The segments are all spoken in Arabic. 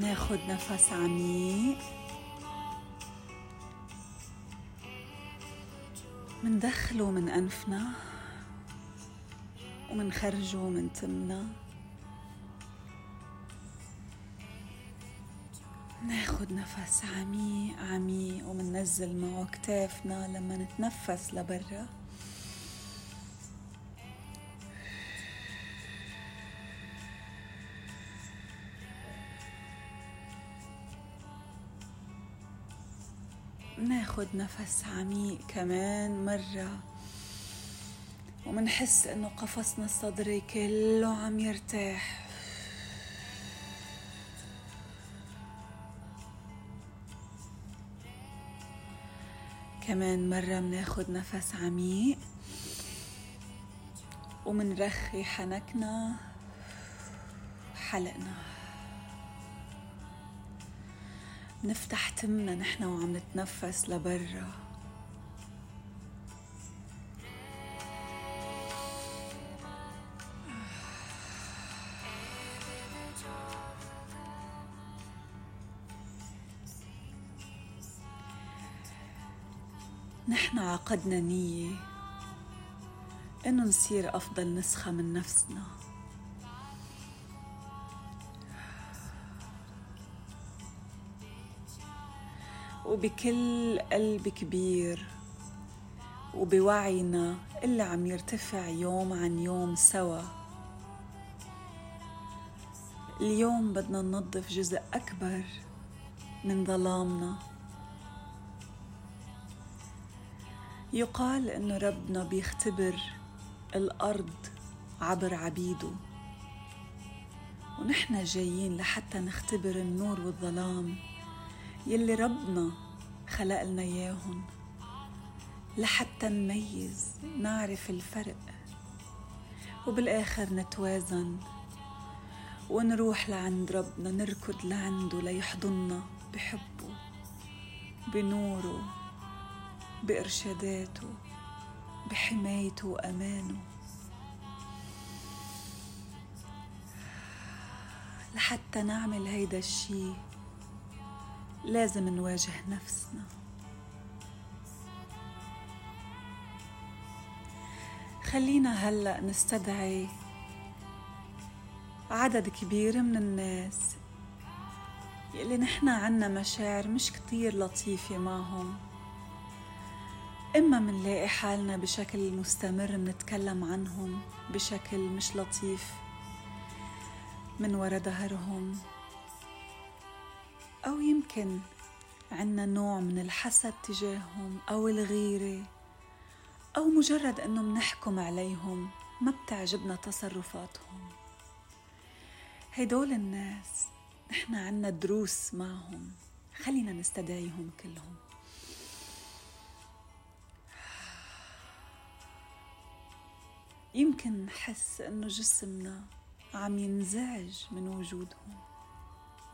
ناخد نفس عميق. مندخله من أنفنا ومنخرجه من تمنا. ناخد نفس عميق عميق ومننزل معه كتافنا لما نتنفس لبرا. ناخد نفس عميق كمان مرة. ومنحس إنه قفصنا الصدري كله عم يرتاح. كمان مرة مناخد نفس عميق. ومنرخي حنكنا حلقنا. نفتح تمنا نحن وعم نتنفس لبرا. نحن عقدنا نية إنه نصير أفضل نسخة من نفسنا. وبكل قلب كبير وبوعينا اللي عم يرتفع يوم عن يوم سوا. اليوم بدنا ننظف جزء أكبر من ظلامنا. يقال إنه ربنا بيختبر الأرض عبر عبيده. ونحن جايين لحتى نختبر النور والظلام يلي ربنا خلق لنا إياهن لحتى نميز نعرف الفرق وبالآخر نتوازن ونروح لعند ربنا نركض لعنده ليحضننا بحبه بنوره بإرشاداته بحمايته وأمانه. لحتى نعمل هيدا الشي لازم نواجه نفسنا. خلينا هلأ نستدعي عدد كبير من الناس يلي نحن عنا مشاعر مش كتير لطيفة معهم. إما منلاقي حالنا بشكل مستمر منتكلم عنهم بشكل مش لطيف من ورا ظهرهم. أو يمكن عنا نوع من الحسد تجاههم أو الغيرة أو مجرد أنه منحكم عليهم ما بتعجبنا تصرفاتهم. هيدول الناس نحن عنا دروس معهم خلينا نستدعيهم كلهم. يمكن نحس إنه جسمنا عم ينزعج من وجودهم.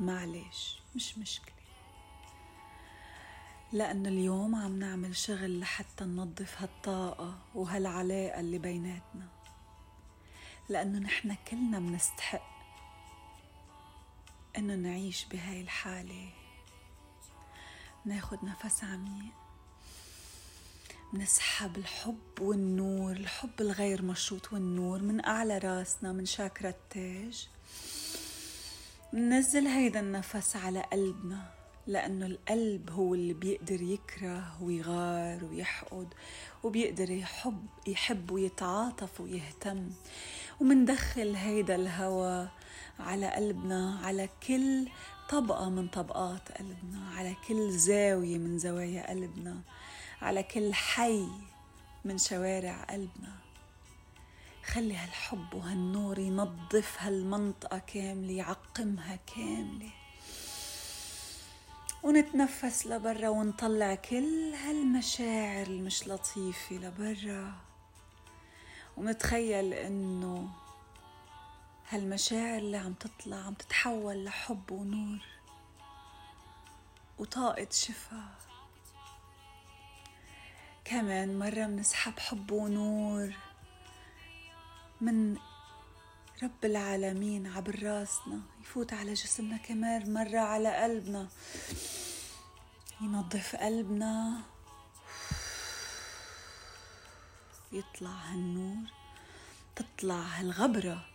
معلش مش مشكلة. لأنه اليوم عم نعمل شغل لحتى ننظف هالطاقة وهالعلاقة اللي بيناتنا. لأنه نحن كلنا منستحق إنه نعيش بهاي الحالة. ناخد نفس عميق. نسحب الحب والنور الحب الغير مشروط والنور من أعلى راسنا من شاكرا التاج. ننزل هيدا النفس على قلبنا لأنه القلب هو اللي بيقدر يكره ويغار ويحقد وبيقدر يحب يحب ويتعاطف ويهتم. ومندخل هيدا الهوى على قلبنا على كل طبقة من طبقات قلبنا على كل زاوية من زوايا قلبنا على كل حي من شوارع قلبنا. خلي هالحب وهالنور ينظف هالمنطقة كاملة يعقمها كاملة. ونتنفس لبرا ونطلع كل هالمشاعر المش لطيفة لبرا. ونتخيل إنه هالمشاعر اللي عم تطلع عم تتحول لحب ونور وطاقة شفاء كمان مرة منسحب حب ونور. من رب العالمين عبر راسنا يفوت على جسمنا كمان مرة على قلبنا. ينظف قلبنا. يطلع هالنور. تطلع هالغبرة.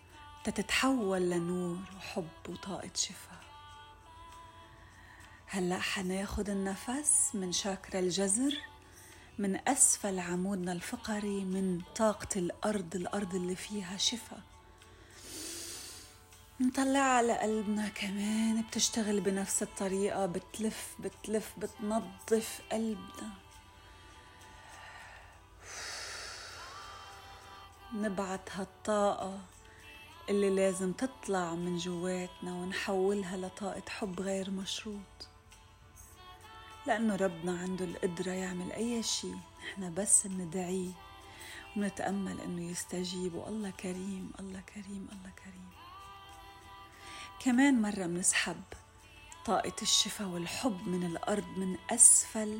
تتتحول لنور وحب وطاقة شفاء. هلأ حناخد النفس من شاكرا الجزر. من أسفل عمودنا الفقري من طاقة الأرض الأرض اللي فيها شفاء نطلع على قلبنا كمان بتشتغل بنفس الطريقة بتلف بتلف بتنظف قلبنا. نبعت هالطاقة اللي لازم تطلع من جواتنا ونحولها لطاقة حب غير مشروط. لأنه ربنا عنده القدرة يعمل أي شيء. نحن بس ندعيه ونتأمل أنه يستجيب. والله كريم الله كريم الله كريم. كمان مرة منسحب طاقة الشفاء والحب من الأرض من أسفل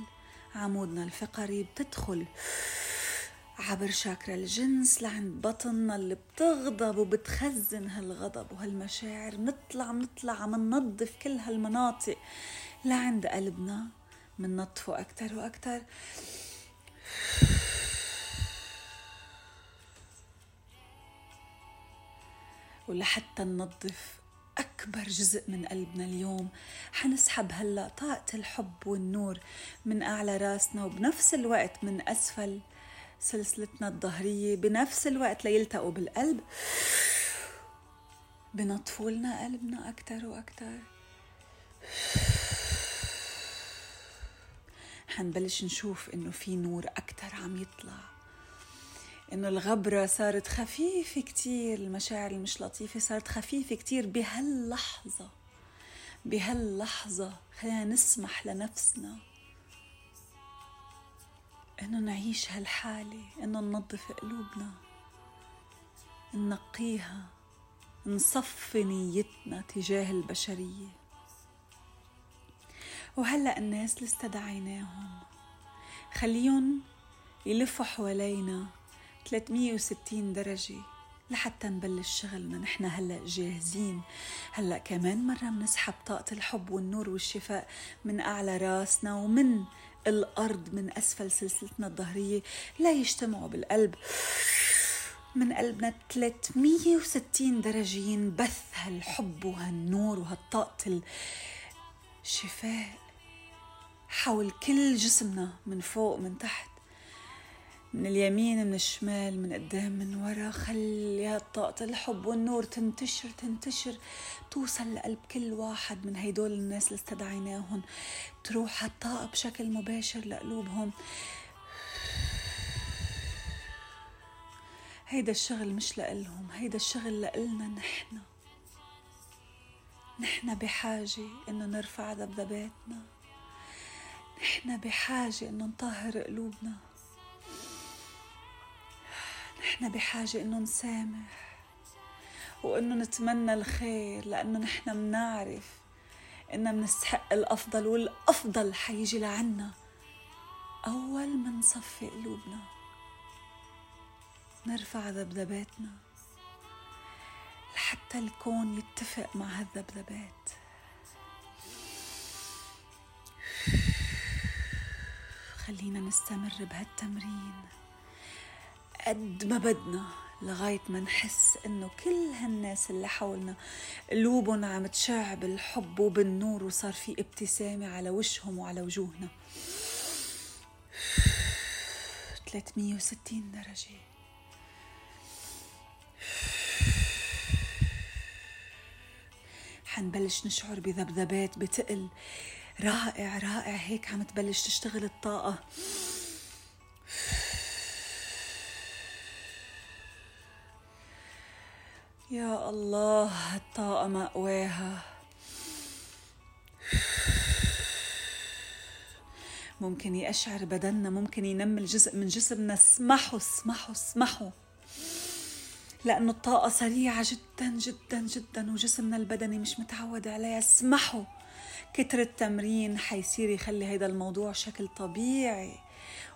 عمودنا الفقري. بتدخل عبر شاكرا الجنس لعند بطننا اللي بتغضب وبتخزن هالغضب وهالمشاعر. نطلع نطلع مننظف كل هالمناطق لعند قلبنا. مننظفه أكتر وأكتر. ولحتى ننظف أكبر جزء من قلبنا اليوم حنسحب هلأ طاقة الحب والنور من أعلى راسنا وبنفس الوقت من أسفل سلسلتنا الظهرية بنفس الوقت ليلتقوا بالقلب. بنطفوا لنا قلبنا أكتر وأكتر. حنبلش نشوف إنه في نور أكتر عم يطلع. إنه الغبرة صارت خفيفة كتير المشاعر المش لطيفة صارت خفيفة كتير بهاللحظة. بهاللحظة. خلينا نسمح لنفسنا إنه نعيش هالحالة إنه ننظف قلوبنا ننقيها نصفي نيتنا تجاه البشرية. وهلأ الناس اللي استدعيناهم خليهم يلفوا حوالينا 360 درجة لحتى نبلش شغلنا. نحن هلأ جاهزين. هلأ كمان مرة بنسحب طاقة الحب والنور والشفاء من أعلى راسنا ومن الأرض من أسفل سلسلتنا الظهرية. لا يجتمعوا بالقلب. من قلبنا 360 درجة ينبث هالحب وهالنور وهالطاقة الشفاء حول كل جسمنا من فوق من تحت من اليمين من الشمال من قدام من ورا. خلي طاقة الحب والنور تنتشر تنتشر. توصل لقلب كل واحد من هيدول الناس اللي استدعيناهم. تروح هالطاقة بشكل مباشر لقلوبهم. هيدا الشغل مش لإلهم هيدا الشغل لإلنا نحن. نحن بحاجة إنه نرفع ذبذباتنا. نحن بحاجة إنه نطهر قلوبنا. نحن بحاجة إنه نسامح وإنه نتمنى الخير لأنه نحن منعرف إننا منستحق الأفضل والأفضل حيجي لعنا أول ما نصفي قلوبنا. نرفع ذبذباتنا. لحتى الكون يتفق مع هالذبذبات. خلينا نستمر بهالتمرين. قد ما بدنا لغاية ما نحس إنه كل هالناس اللي حولنا قلوبهم عم تشع بالحب وبالنور وصار في ابتسامة على وجههم وعلى وجوهنا. 360 درجة. حنبلش نشعر بذبذبات بتقل. رائع رائع. هيك عم تبلش تشتغل الطاقة. يا الله الطاقة مأواها. ممكن يقشعر بدننا ممكن ينمل جزء من جسمنا. اسمحوا اسمحوا اسمحوا. لأنه الطاقة سريعة جدا جدا جدا وجسمنا البدني مش متعود عليها. اسمحوا كتر التمرين حيصير يخلي هيدا الموضوع شكل طبيعي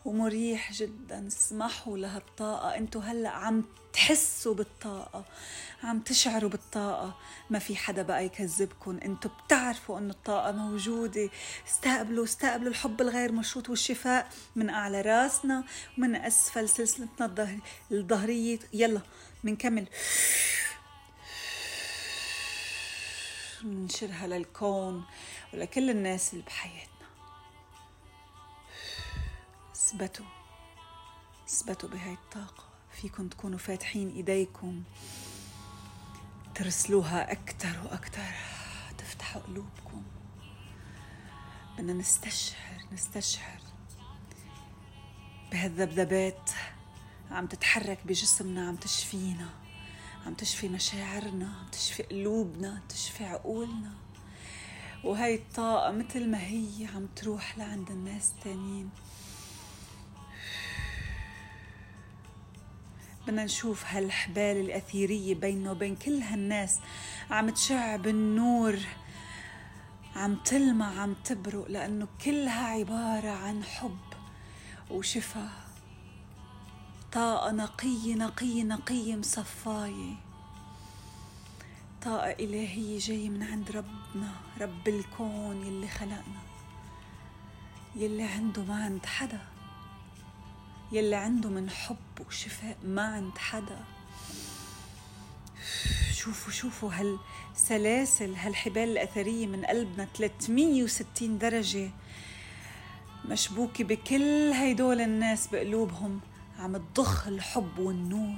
ومريح جدا. اسمحوا لهالطاقة. انتو هلأ عم تحسوا بالطاقة عم تشعروا بالطاقة. ما في حدا بقى يكذبكم. أنتوا بتعرفوا إنه الطاقة موجودة. استقبلوا استقبلوا الحب الغير مشروط والشفاء من أعلى راسنا ومن أسفل سلسلتنا الظهرية يلا منكمل. منشرها للكون ولكل الناس اللي بحياتنا. اثبتوا اثبتوا بهاي الطاقة. فيكم تكونوا فاتحين إيديكم. ترسلوها أكثر وأكثر تفتحوا قلوبكم. بدنا نستشعر نستشعر. بهالذبذبات عم تتحرك بجسمنا عم تشفينا. عم تشفي مشاعرنا عم تشفي قلوبنا تشفي عقولنا. وهي الطاقة مثل ما هي عم تروح لعند الناس التانيين. بدنا نشوف هالحبال الأثيرية بيننا وبين كل هالناس عم تشع بالنور عم تلمع عم تبرق لأنه كلها عبارة عن حب وشفاء. طاقة نقية نقية نقية مصفاية. طاقة إلهية جاية من عند ربنا رب الكون يلي خلقنا يلي عنده ما عند حدا. يلي عنده من حب وشفاء ما عند حدا. شوفوا شوفوا هالسلاسل هالحبال الأثرية من قلبنا 360 درجة. مشبوكة بكل هيدول الناس بقلوبهم. عم تضخ الحب والنور.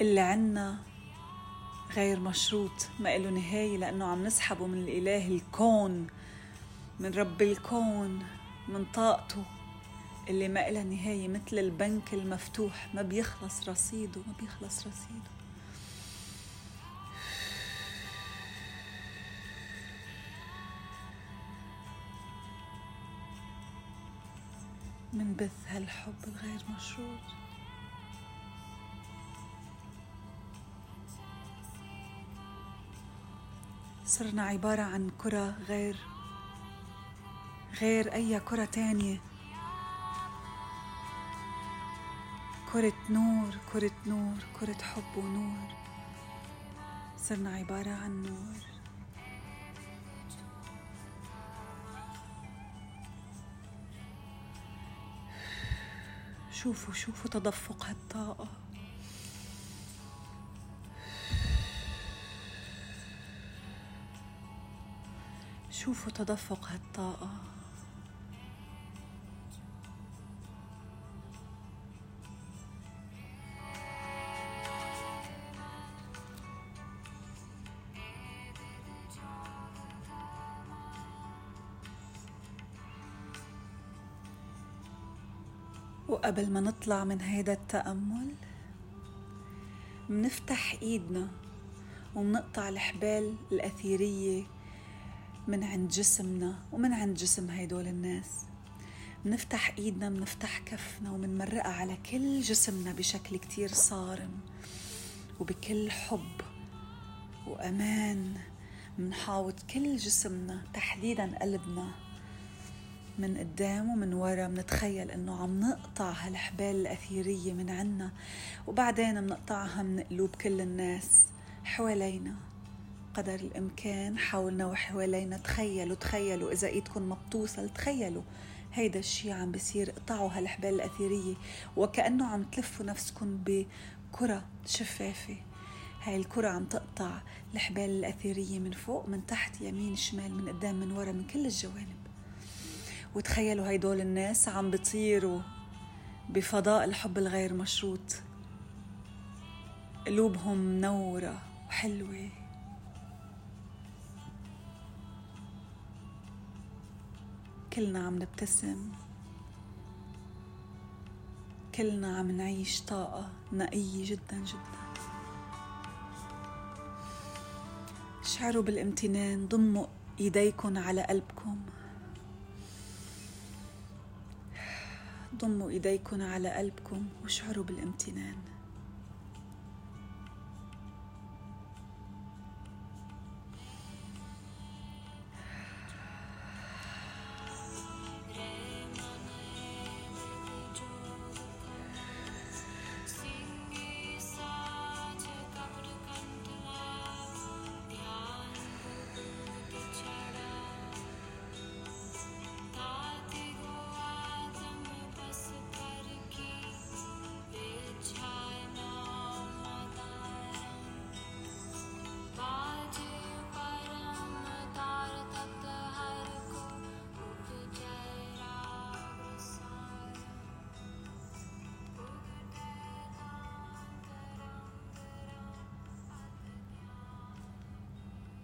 اللي عنا غير مشروط ما له نهاية لأنه عم نسحبه من الإله الكون من رب الكون من طاقته اللي ما إلها نهاية مثل البنك المفتوح ما بيخلص رصيده ما بيخلص رصيده. من بث هالحب الغير مشروط. صرنا عبارة عن كرة غير غير أي كرة تانية. كرة نور كرة نور كرة حب ونور. صرنا عبارة عن نور. شوفوا شوفوا تدفق هالطاقة. شوفوا تدفق هالطاقة. وقبل ما نطلع من هيدا التأمل منفتح إيدنا ومنقطع الحبال الأثيرية من عند جسمنا ومن عند جسم هيدول الناس. منفتح إيدنا منفتح كفنا ومنمرقها على كل جسمنا بشكل كتير صارم وبكل حب وأمان. منحاوط كل جسمنا تحديدا قلبنا من قدام ومن ورا. منتخيل إنه عم نقطع هالحبال الأثيرية من عنا وبعدين منقطعها من قلوب كل الناس حوالينا. قدر الإمكان حاولنا وحوالينا تخيلوا تخيلوا إذا إيدكم ما بتوصل تخيلوا. هيدا الشي عم بيصير اقطعوا هالحبال الأثيرية وكأنه عم تلفوا نفسكم بكرة شفافة. هاي الكرة عم تقطع الحبال الأثيرية من فوق من تحت يمين شمال من قدام من ورا من كل الجوانب. وتخيلوا هيدول الناس عم بيطيروا بفضاء الحب الغير مشروط. قلوبهم منورة وحلوة. كلنا عم نبتسم. كلنا عم نعيش طاقة نقية جدا جدا. اشعروا بالامتنان ضموا ايديكم على قلبكم. ضموا ايديكم على قلبكم واشعروا بالامتنان.